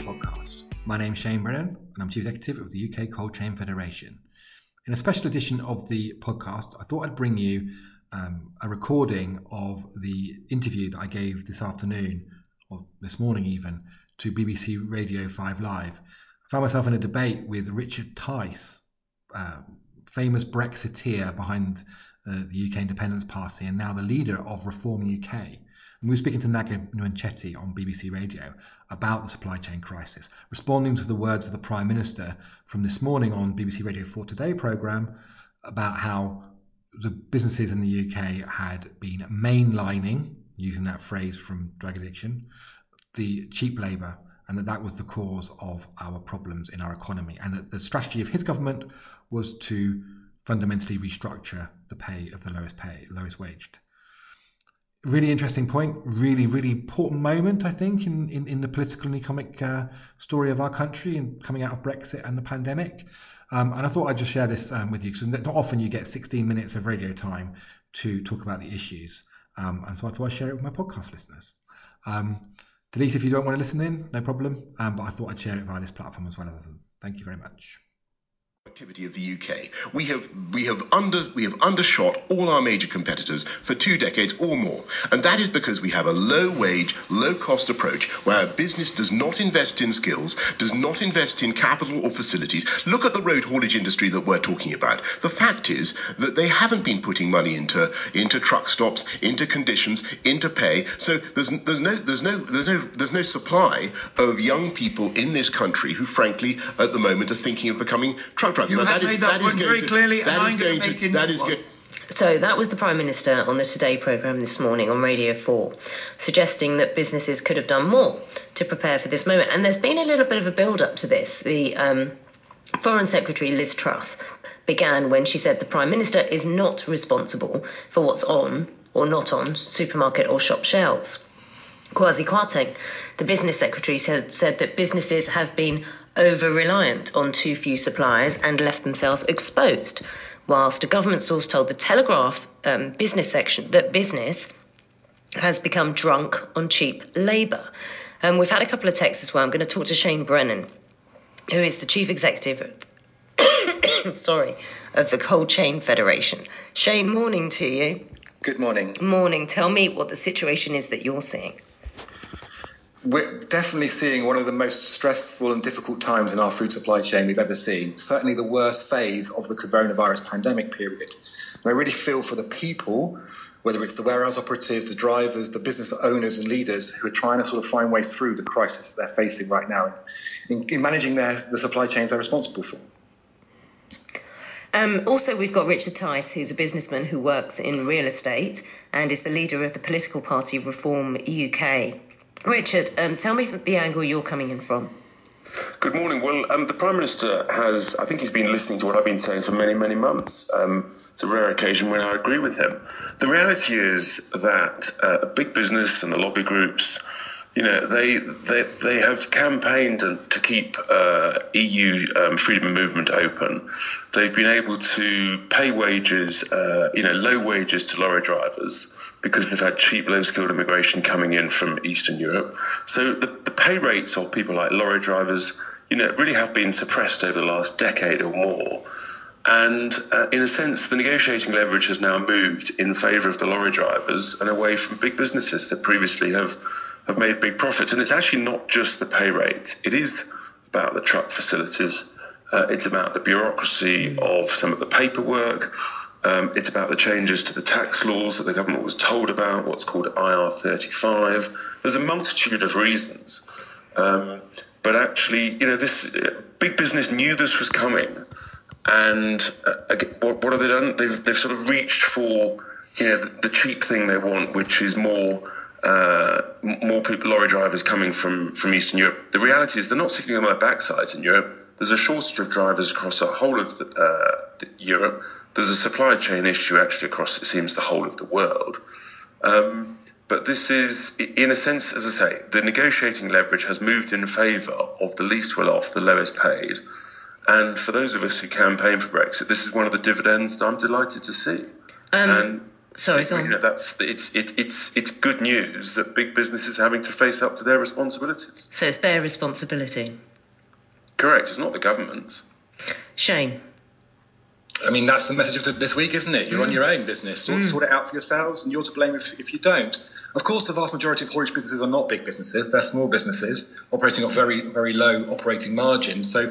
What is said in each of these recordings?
podcast. My name's Shane Brennan, and I'm Chief Executive of the UK Cold Chain Federation. In a special edition of the podcast, I thought I'd bring you um, a recording of the interview that I gave this afternoon, or this morning even, to BBC Radio 5 Live. I found myself in a debate with Richard Tice, uh, famous Brexiteer behind uh, the UK Independence Party and now the leader of Reform UK. And we were speaking to Naga Munchetty on BBC Radio about the supply chain crisis, responding to the words of the Prime Minister from this morning on BBC Radio 4 Today programme about how the businesses in the UK had been mainlining, using that phrase from drug addiction, the cheap labour and that that was the cause of our problems in our economy and that the strategy of his government was to fundamentally restructure the pay of the lowest pay lowest waged really interesting point really really important moment i think in, in, in the political and economic uh, story of our country and coming out of brexit and the pandemic um, and i thought i'd just share this um, with you because not often you get 16 minutes of radio time to talk about the issues um, and so i thought i'd share it with my podcast listeners um, delete if you don't want to listen in, no problem. Um, but I thought I'd share it via this platform as well as others. Thank you very much activity of the UK. We have we have under we have undershot all our major competitors for two decades or more, and that is because we have a low wage, low cost approach where business does not invest in skills, does not invest in capital or facilities. Look at the road haulage industry that we're talking about. The fact is that they haven't been putting money into into truck stops, into conditions, into pay. So there's there's no there's no there's no there's no supply of young people in this country who frankly at the moment are thinking of becoming truck you have that made is, that, that point very to, clearly, and I'm going to make it. That is good. So that was the Prime Minister on the Today programme this morning on Radio 4, suggesting that businesses could have done more to prepare for this moment. And there's been a little bit of a build up to this. The um, Foreign Secretary Liz Truss began when she said the Prime Minister is not responsible for what's on or not on supermarket or shop shelves. Kwasi Kwarteng, the business secretary, said, said that businesses have been over reliant on too few suppliers and left themselves exposed. Whilst a government source told the Telegraph um, business section that business has become drunk on cheap labour. Um, we've had a couple of texts as well. I'm going to talk to Shane Brennan, who is the chief executive, sorry, of the Cold Chain Federation. Shane, morning to you. Good morning. Morning. Tell me what the situation is that you're seeing we're definitely seeing one of the most stressful and difficult times in our food supply chain we've ever seen. Certainly the worst phase of the coronavirus pandemic period. And I really feel for the people, whether it's the warehouse operatives, the drivers, the business owners and leaders who are trying to sort of find ways through the crisis they're facing right now in, in managing their, the supply chains they're responsible for. Um, also, we've got Richard Tice, who's a businessman who works in real estate and is the leader of the political party Reform UK. Richard, um, tell me the angle you're coming in from. Good morning. Well, um, the Prime Minister has, I think he's been listening to what I've been saying for many, many months. Um, it's a rare occasion when I agree with him. The reality is that uh, big business and the lobby groups you know, they they, they have campaigned to keep uh, EU um, freedom of movement open. They've been able to pay wages, uh, you know, low wages to lorry drivers because they've had cheap, low-skilled immigration coming in from Eastern Europe. So the, the pay rates of people like lorry drivers, you know, really have been suppressed over the last decade or more. And uh, in a sense, the negotiating leverage has now moved in favour of the lorry drivers and away from big businesses that previously have, have made big profits. And it's actually not just the pay rates, it is about the truck facilities, uh, it's about the bureaucracy of some of the paperwork. Um, it's about the changes to the tax laws that the government was told about, what's called IR35. There's a multitude of reasons. Um, but actually, you know, this uh, big business knew this was coming and uh, what, what have they done? They've, they've sort of reached for you know the, the cheap thing they want, which is more uh, more people, lorry drivers coming from, from Eastern Europe. The reality is they're not sitting on their backsides in Europe. There's a shortage of drivers across the whole of the, uh, Europe. There's a supply chain issue actually across, it seems, the whole of the world. Um, but this is, in a sense, as I say, the negotiating leverage has moved in favour of the least well off, the lowest paid. And for those of us who campaign for Brexit, this is one of the dividends that I'm delighted to see. Um, Sorry, go on. You know, that's it's it, it's it's good news that big businesses are having to face up to their responsibilities. So it's their responsibility. Correct. It's not the government's. Shane. I mean, that's the message of this week, isn't it? You're mm. on your own business. Sort, mm. sort, it out for yourselves, and you're to blame if, if you don't. Of course, the vast majority of haulage businesses are not big businesses. They're small businesses operating off very, very low operating margins. So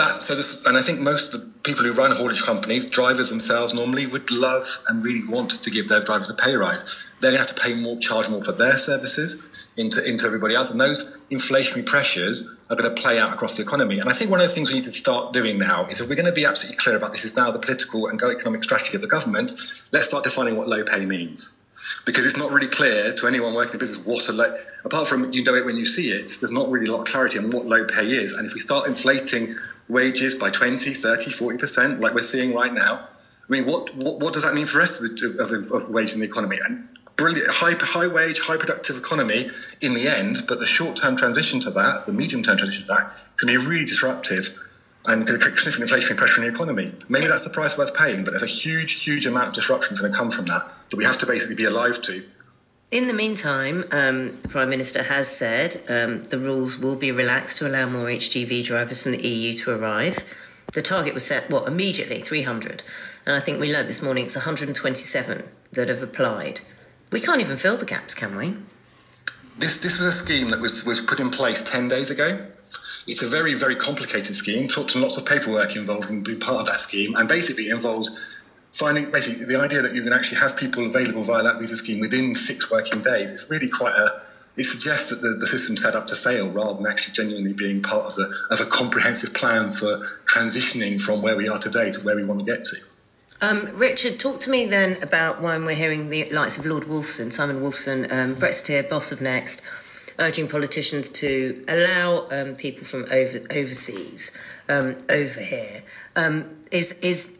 that, so this, and I think most of the people who run haulage companies, drivers themselves normally, would love and really want to give their drivers a pay rise. They're going to have to pay more, charge more for their services into, into everybody else. And those inflationary pressures are going to play out across the economy. And I think one of the things we need to start doing now is if we're going to be absolutely clear about this is now the political and go economic strategy of the government, let's start defining what low pay means. Because it's not really clear to anyone working in business what a low, apart from you know it when you see it, there's not really a lot of clarity on what low pay is. And if we start inflating wages by 20, 30, 40%, like we're seeing right now, I mean, what, what, what does that mean for the rest of, the, of, of wage in the economy? And brilliant, high, high wage, high productive economy in the end, but the short term transition to that, the medium term transition to that, can be really disruptive and going to create significant inflationary pressure in the economy. Maybe that's the price worth paying, but there's a huge, huge amount of disruption going to come from that that we have to basically be alive to. In the meantime, um, the Prime Minister has said um, the rules will be relaxed to allow more HGV drivers from the EU to arrive. The target was set, what, immediately, 300. And I think we learned this morning it's 127 that have applied. We can't even fill the gaps, can we? This, this was a scheme that was, was put in place 10 days ago. It's a very, very complicated scheme, talked to lots of paperwork involved in being part of that scheme, and basically involves finding basically the idea that you can actually have people available via that visa scheme within six working days. It's really quite a it suggests that the, the system's set up to fail rather than actually genuinely being part of, the, of a comprehensive plan for transitioning from where we are today to where we want to get to. Um, Richard, talk to me then about when we're hearing the likes of Lord Wolfson, Simon Wolfson, um, Brexiteer, boss of Next, urging politicians to allow um, people from over, overseas um, over here. Um, is is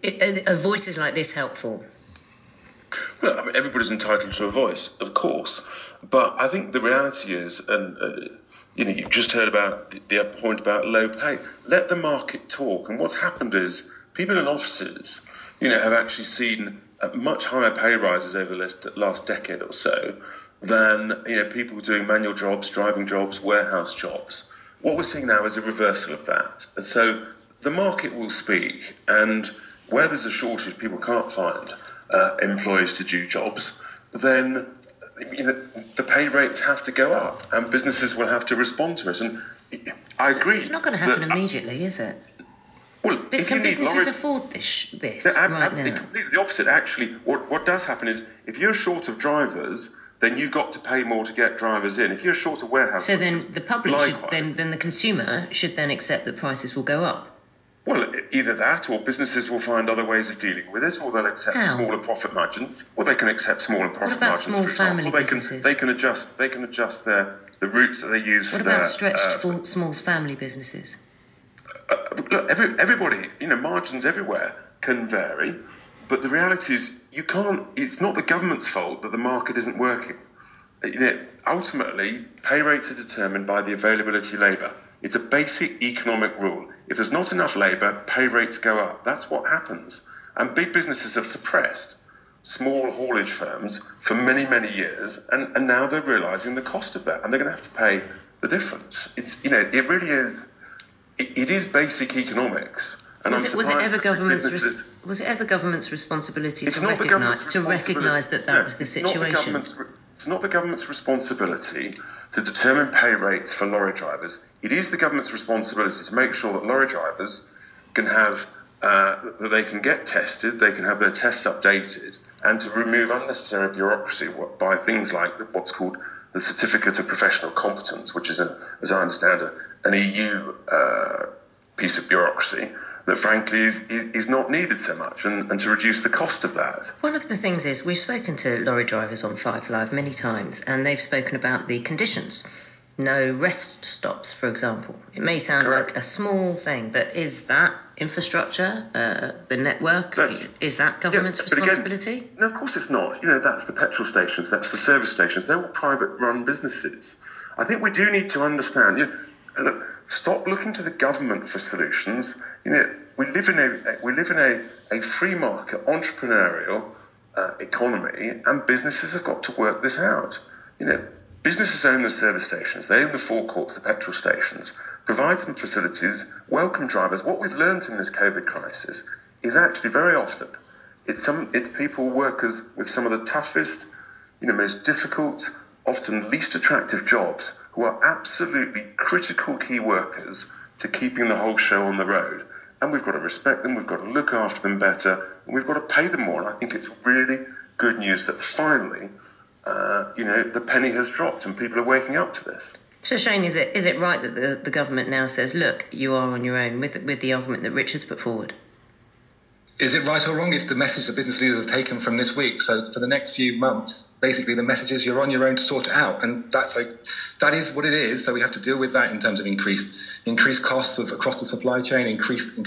are voices like this helpful? Well, I mean, everybody's entitled to a voice, of course, but I think the reality is, and uh, you know, you've just heard about the, the point about low pay. Let the market talk, and what's happened is people in offices you know, have actually seen much higher pay rises over the last decade or so than you know people doing manual jobs, driving jobs, warehouse jobs. What we're seeing now is a reversal of that, and so the market will speak. And where there's a shortage, people can't find uh, employees to do jobs. Then you know, the pay rates have to go up, and businesses will have to respond to it. And I agree. It's not going to happen immediately, is it? Well, but can businesses afford this, this ab- right ab- now? Completely the opposite. Actually, what, what does happen is if you're short of drivers, then you've got to pay more to get drivers in. If you're short of warehouse, so then the public likewise, should then then the consumer should then accept that prices will go up. Well, either that, or businesses will find other ways of dealing with it, or they'll accept How? smaller profit margins, or they can accept smaller profit margins. What about margins, small family they businesses? Can, they can adjust. They can adjust their the routes that they use. What for about their, stretched uh, small family businesses? Uh, look, every, everybody, you know, margins everywhere can vary, but the reality is you can't. It's not the government's fault that the market isn't working. You know, ultimately, pay rates are determined by the availability of labour. It's a basic economic rule. If there's not enough labour, pay rates go up. That's what happens. And big businesses have suppressed small haulage firms for many, many years, and, and now they're realising the cost of that, and they're going to have to pay the difference. It's you know, it really is it, it is basic economics. And was, it, was it ever government's res- was it ever government's responsibility to recognise to recognise that that no, was the situation? It's not the, it's not the government's responsibility to determine pay rates for lorry drivers. It is the government's responsibility to make sure that lorry drivers can have uh, that they can get tested, they can have their tests updated, and to remove unnecessary bureaucracy by things like what's called the Certificate of Professional Competence, which is, as I understand it, an EU uh, piece of bureaucracy that frankly is, is, is, not needed so much and, and to reduce the cost of that. One of the things is we've spoken to lorry drivers on Five Live many times and they've spoken about the conditions. No rest stops, for example. It may sound Correct. like a small thing, but is that infrastructure, uh, the network, that's, is that government's yeah, responsibility? Again, no, of course it's not. You know, that's the petrol stations, that's the service stations. They're all private run businesses. I think we do need to understand. You know, look, stop looking to the government for solutions. You know, we live in a we live in a, a free market, entrepreneurial, uh, economy, and businesses have got to work this out. You know, businesses own the service stations, they own the forecourts, the petrol stations, provide some facilities, welcome drivers. What we've learned in this COVID crisis is actually very often it's some it's people workers with some of the toughest, you know, most difficult, often least attractive jobs who are absolutely critical key workers to keeping the whole show on the road. And we've got to respect them, we've got to look after them better, and we've got to pay them more. And I think it's really good news that finally, uh, you know, the penny has dropped and people are waking up to this. So Shane, is it is it right that the, the government now says, look, you are on your own with with the argument that Richard's put forward? Is it right or wrong? It's the message that business leaders have taken from this week. So for the next few months, basically the message is you're on your own to sort it out, and that's like that is what it is. So we have to deal with that in terms of increased increased costs of across the supply chain, increased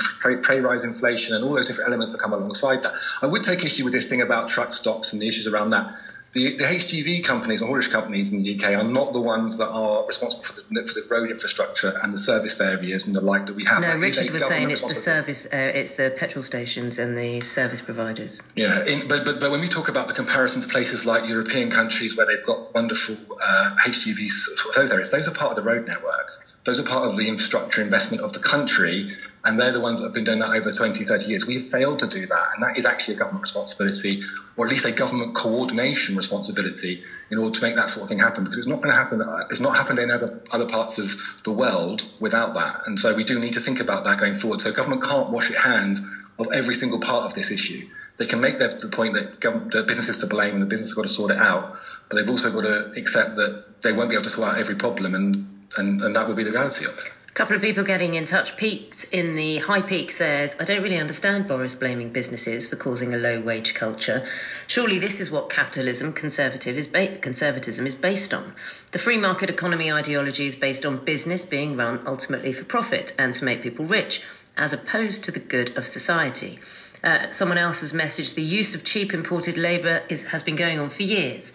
pay rise inflation, and all those different elements that come alongside that. I would take issue with this thing about truck stops and the issues around that the, the HGV companies or haulage companies in the UK are not the ones that are responsible for the, for the road infrastructure and the service areas and the like that we have. No, that Richard was saying it's the service, uh, it's the petrol stations and the service providers. Yeah, in, but, but but when we talk about the comparison to places like European countries where they've got wonderful uh, HGVs, those areas, those are part of the road network. Those are part of the infrastructure investment of the country, and they're the ones that have been doing that over 20, 30 years. We've failed to do that, and that is actually a government responsibility, or at least a government coordination responsibility, in order to make that sort of thing happen. Because it's not going to happen. Uh, it's not happened in other other parts of the world without that, and so we do need to think about that going forward. So government can't wash its hands of every single part of this issue. They can make their, the point that the business is to blame and the business has got to sort it out, but they've also got to accept that they won't be able to sort out every problem, and and, and that would be the reality of it. A couple of people getting in touch. Peaked in the High Peak says, I don't really understand Boris blaming businesses for causing a low wage culture. Surely this is what capitalism, conservative is ba- conservatism is based on. The free market economy ideology is based on business being run ultimately for profit and to make people rich, as opposed to the good of society. Uh, someone else has messaged the use of cheap imported labour has been going on for years.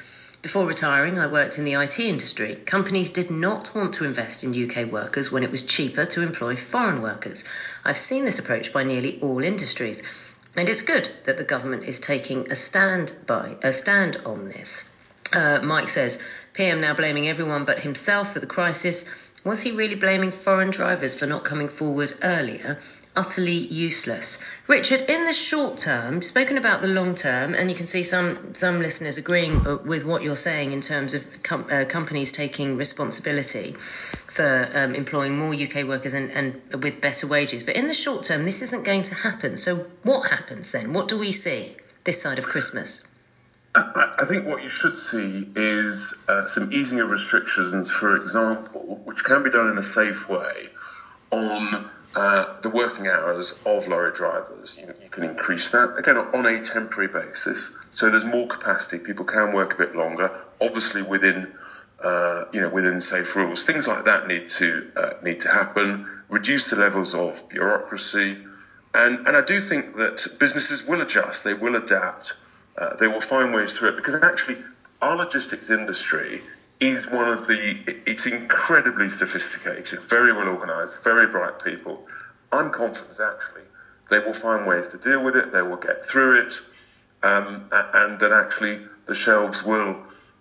Before retiring, I worked in the IT industry. Companies did not want to invest in UK workers when it was cheaper to employ foreign workers. I've seen this approach by nearly all industries, and it's good that the government is taking a stand by a stand on this. Uh, Mike says, PM now blaming everyone but himself for the crisis. Was he really blaming foreign drivers for not coming forward earlier? Utterly useless. Richard, in the short term, you've spoken about the long term, and you can see some some listeners agreeing uh, with what you're saying in terms of com- uh, companies taking responsibility for um, employing more UK workers and, and with better wages. But in the short term, this isn't going to happen. So what happens then? What do we see this side of Christmas? I think what you should see is uh, some easing of restrictions, for example, which can be done in a safe way on uh, the working hours of lorry drivers. You, you, can increase that again on a temporary basis, so there's more capacity. People can work a bit longer, obviously within uh, you know within safe rules. Things like that need to uh, need to happen. Reduce the levels of bureaucracy, and and I do think that businesses will adjust. They will adapt. Uh, they will find ways through it because actually our logistics industry is one of the, it's incredibly sophisticated, very well organised, very bright people. I'm confident actually they will find ways to deal with it, they will get through it, um, and that actually the shelves will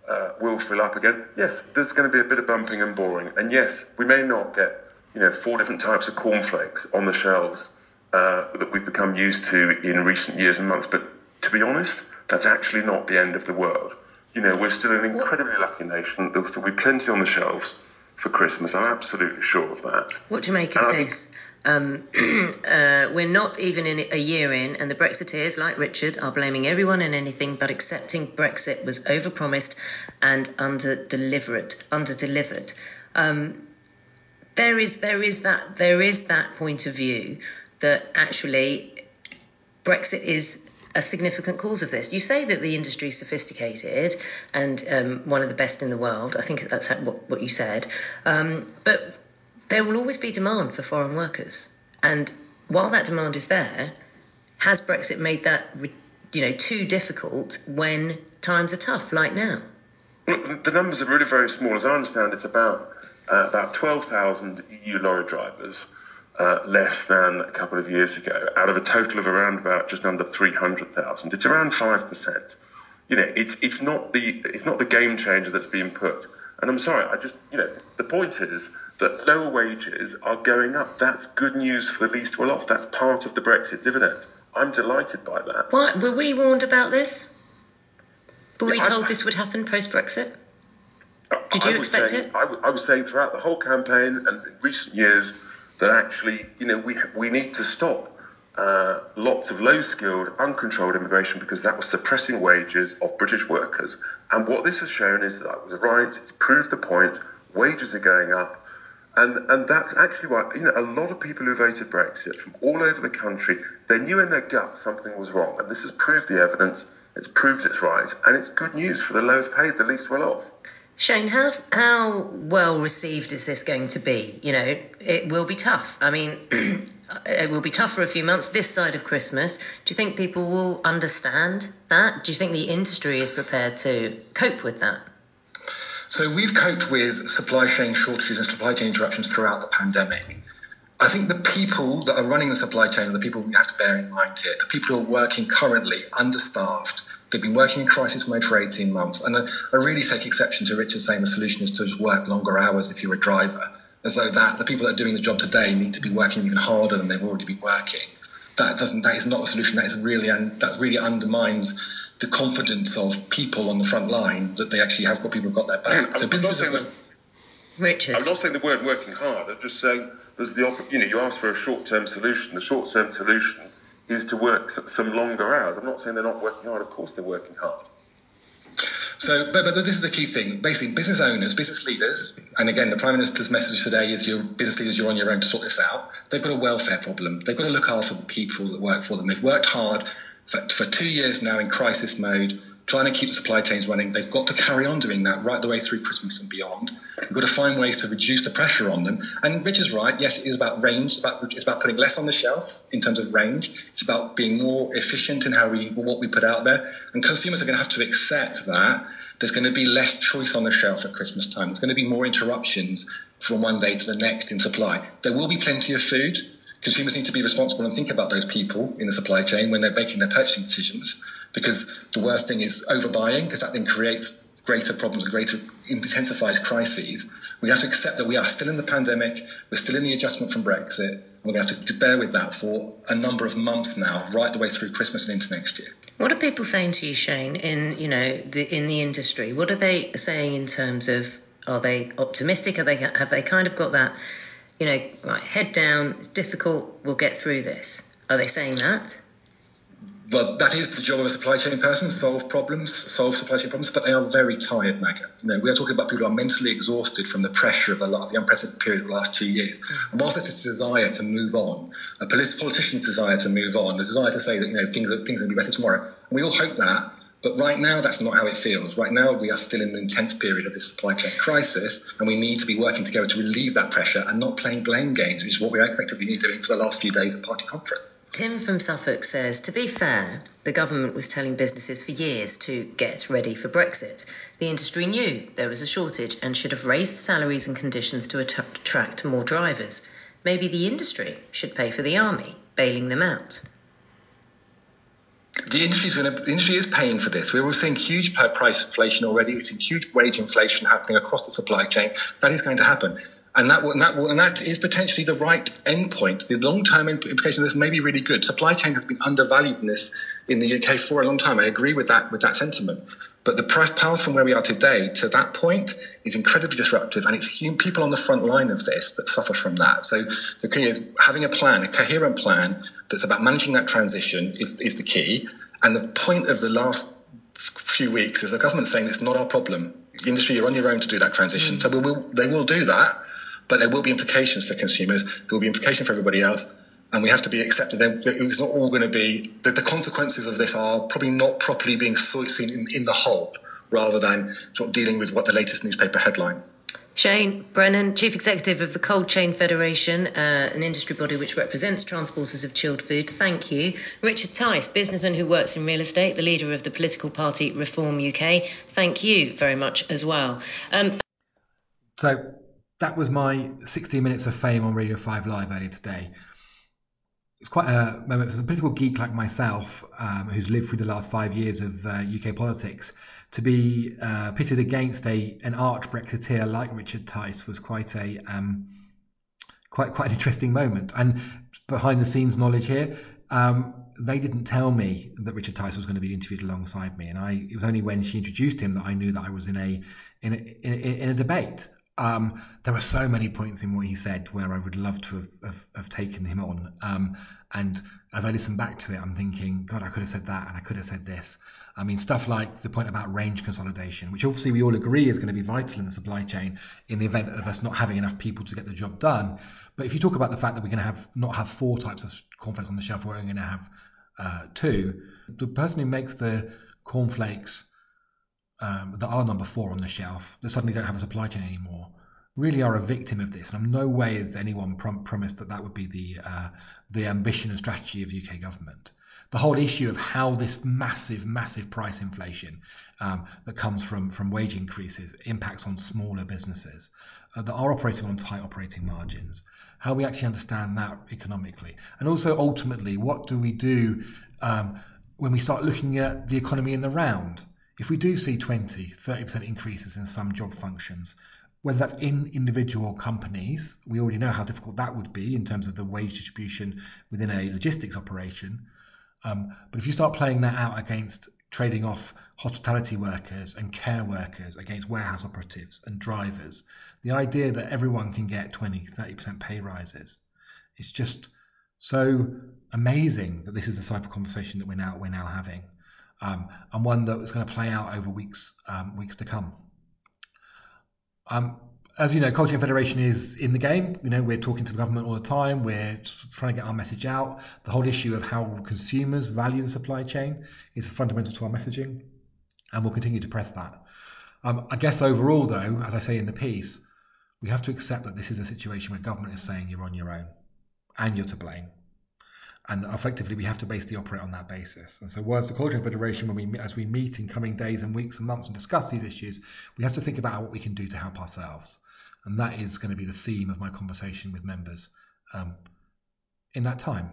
uh, will fill up again. Yes, there's going to be a bit of bumping and boring, and yes, we may not get you know four different types of cornflakes on the shelves uh, that we've become used to in recent years and months. But to be honest, that's actually not the end of the world you know, we're still an incredibly lucky nation. There'll still be plenty on the shelves for Christmas. I'm absolutely sure of that. What do you make of and this? Um, uh, we're not even in a year in, and the Brexiteers, like Richard, are blaming everyone and anything but accepting Brexit was overpromised and under-delivered. Under-delivered. Um, there is there is that there is that point of view that actually Brexit is a significant cause of this. You say that the industry is sophisticated and um, one of the best in the world. I think that's what, what you said. Um, but there will always be demand for foreign workers. And while that demand is there, has Brexit made that you know too difficult when times are tough, like now? The numbers are really very small. As I understand, it's about uh, about 12,000 EU lorry drivers uh, less than a couple of years ago, out of a total of around about just under 300,000. It's around 5%. You know, it's, it's, not the, it's not the game changer that's being put. And I'm sorry, I just, you know, the point is that lower wages are going up. That's good news for the least well off. That's part of the Brexit dividend. I'm delighted by that. What, were we warned about this? Were we told I, this would happen post Brexit? Did you expect saying, it? I, I was saying throughout the whole campaign and in recent years that actually, you know, we we need to stop uh, lots of low-skilled, uncontrolled immigration because that was suppressing wages of British workers. And what this has shown is that I was right. It's proved the point. Wages are going up. And, and that's actually why, you know, a lot of people who voted Brexit from all over the country, they knew in their gut something was wrong. And this has proved the evidence. It's proved it's right. And it's good news for the lowest paid, the least well off. Shane, how how well received is this going to be? You know, it will be tough. I mean, it will be tough for a few months this side of Christmas. Do you think people will understand that? Do you think the industry is prepared to cope with that? So we've coped with supply chain shortages and supply chain interruptions throughout the pandemic. I think the people that are running the supply chain are the people we have to bear in mind here. The people who are working currently understaffed They've been working in crisis mode for 18 months. And I, I really take exception to Richard saying the solution is to just work longer hours if you're a driver, as though that the people that are doing the job today need to be working even harder than they've already been working. That doesn't. That is not a solution. That is really and that really undermines the confidence of people on the front line that they actually have got people who've got their back. so I'm businesses not saying that, Richard. I'm not saying the word working hard. I'm just saying there's the you know you ask for a short-term solution. The short-term solution is to work some longer hours. I'm not saying they're not working hard. Of course, they're working hard. So, but, but this is the key thing. Basically, business owners, business leaders, and again, the Prime Minister's message today is your business leaders, you're on your own to sort this out. They've got a welfare problem. They've got to look after the people that work for them. They've worked hard for, for two years now in crisis mode trying to keep the supply chains running. They've got to carry on doing that right the way through Christmas and beyond. We've got to find ways to reduce the pressure on them. And Rich is right. Yes, it is about range. It's about, it's about putting less on the shelf in terms of range. It's about being more efficient in how we what we put out there. And consumers are going to have to accept that there's going to be less choice on the shelf at Christmas time. There's going to be more interruptions from one day to the next in supply. There will be plenty of food consumers need to be responsible and think about those people in the supply chain when they're making their purchasing decisions because the worst thing is overbuying because that then creates greater problems and greater intensifies crises. We have to accept that we are still in the pandemic, we're still in the adjustment from Brexit, and we're going to have to bear with that for a number of months now, right the way through Christmas and into next year. What are people saying to you, Shane, in you know the in the industry? What are they saying in terms of are they optimistic? Are they have they kind of got that you know, right, head down, it's difficult, we'll get through this. Are they saying that? Well, that is the job of a supply chain person, solve problems, solve supply chain problems, but they are very tired, Maggie. You know, we are talking about people who are mentally exhausted from the pressure of the, the unprecedented period of the last two years. And whilst there's this desire to move on, a politician's desire to move on, a desire to say that, you know, things are, things are going to be better tomorrow, and we all hope that, but right now, that's not how it feels. Right now, we are still in the intense period of this supply chain crisis, and we need to be working together to relieve that pressure and not playing blame games, which is what we're effectively been doing for the last few days at Party Conference. Tim from Suffolk says, to be fair, the government was telling businesses for years to get ready for Brexit. The industry knew there was a shortage and should have raised salaries and conditions to attract more drivers. Maybe the industry should pay for the army, bailing them out the industry is going to, the industry is paying for this. We're seeing huge price inflation already. We're seeing huge wage inflation happening across the supply chain. That is going to happen. And that, and, that and that is potentially the right endpoint. The long-term implication of this may be really good. Supply chain has been undervalued in this in the UK for a long time. I agree with that with that sentiment. But the path from where we are today to that point is incredibly disruptive, and it's people on the front line of this that suffer from that. So the key is having a plan, a coherent plan that's about managing that transition is, is the key. And the point of the last few weeks is the government saying it's not our problem. Industry, you're on your own to do that transition. Mm. So we will, they will do that, but there will be implications for consumers. There will be implications for everybody else and we have to be accepted that it's not all going to be the, the consequences of this are probably not properly being seen in, in the whole rather than sort of dealing with what the latest newspaper headline Shane Brennan, Chief Executive of the Cold Chain Federation, uh, an industry body which represents transporters of chilled food. Thank you. Richard Tice, businessman who works in real estate, the leader of the political party Reform UK. Thank you very much as well. Um, so that was my 16 minutes of fame on Radio 5 Live earlier today. It's quite a moment for a political geek like myself, um, who's lived through the last five years of uh, UK politics, to be uh, pitted against a an arch Brexiteer like Richard Tice was quite a um, quite quite an interesting moment. And behind the scenes knowledge here, um, they didn't tell me that Richard Tice was going to be interviewed alongside me, and I it was only when she introduced him that I knew that I was in a in a, in a, in a debate. Um, there are so many points in what he said where I would love to have, have, have taken him on. Um, and as I listen back to it, I'm thinking, God, I could have said that and I could have said this. I mean, stuff like the point about range consolidation, which obviously we all agree is going to be vital in the supply chain in the event of us not having enough people to get the job done. But if you talk about the fact that we're going to have not have four types of cornflakes on the shelf, we're only going to have uh, two, the person who makes the cornflakes um, that are number four on the shelf that suddenly don't have a supply chain anymore really are a victim of this. And in no way is anyone prom- promised that that would be the uh, the ambition and strategy of UK government. The whole issue of how this massive, massive price inflation um, that comes from from wage increases impacts on smaller businesses uh, that are operating on tight operating margins. How we actually understand that economically, and also ultimately, what do we do um, when we start looking at the economy in the round? If we do see 20, 30% increases in some job functions, whether that's in individual companies, we already know how difficult that would be in terms of the wage distribution within a logistics operation. Um, but if you start playing that out against trading off hospitality workers and care workers against warehouse operatives and drivers, the idea that everyone can get 20, 30% pay rises, it's just so amazing that this is the type of conversation that we're now we're now having um, and one that is going to play out over weeks um, weeks to come. Um, as you know, Cold Chain Federation is in the game. You know, we're talking to the government all the time. We're trying to get our message out. The whole issue of how consumers value the supply chain is fundamental to our messaging, and we'll continue to press that. Um, I guess overall, though, as I say in the piece, we have to accept that this is a situation where government is saying you're on your own and you're to blame and effectively we have to basically operate on that basis. And so, as the Chain Federation, when we as we meet in coming days and weeks and months and discuss these issues, we have to think about what we can do to help ourselves, and that is going to be the theme of my conversation with members um, in that time.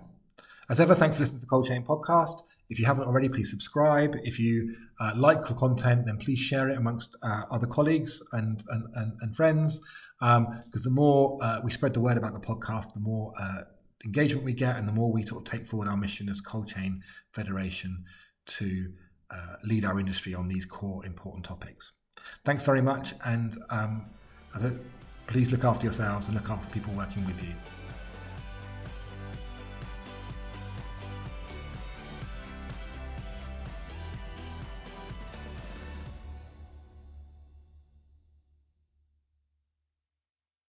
As ever, thanks for listening to the Cold Chain podcast. If you haven't already, please subscribe. If you uh, like the content, then please share it amongst uh, other colleagues and and, and, and friends. Because um, the more uh, we spread the word about the podcast, the more uh, engagement we get and the more we sort of take forward our mission as Cold Chain Federation to uh, lead our industry on these core important topics. Thanks very much, and um, a, please look after yourselves and look after people working with you.